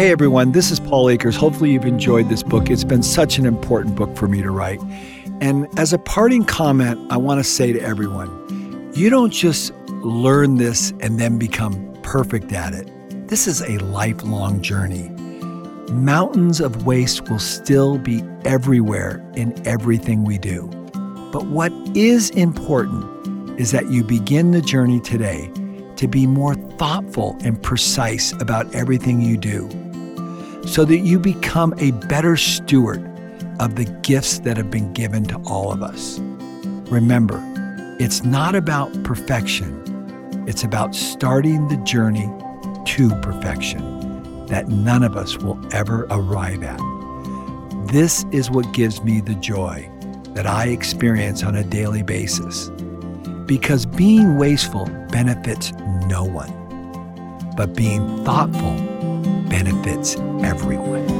Hey everyone, this is Paul Akers. Hopefully, you've enjoyed this book. It's been such an important book for me to write. And as a parting comment, I want to say to everyone you don't just learn this and then become perfect at it. This is a lifelong journey. Mountains of waste will still be everywhere in everything we do. But what is important is that you begin the journey today to be more thoughtful and precise about everything you do so that you become a better steward of the gifts that have been given to all of us. Remember, it's not about perfection, it's about starting the journey to perfection that none of us will ever arrive at. This is what gives me the joy that I experience on a daily basis. Because being wasteful benefits no one, but being thoughtful benefits everyone.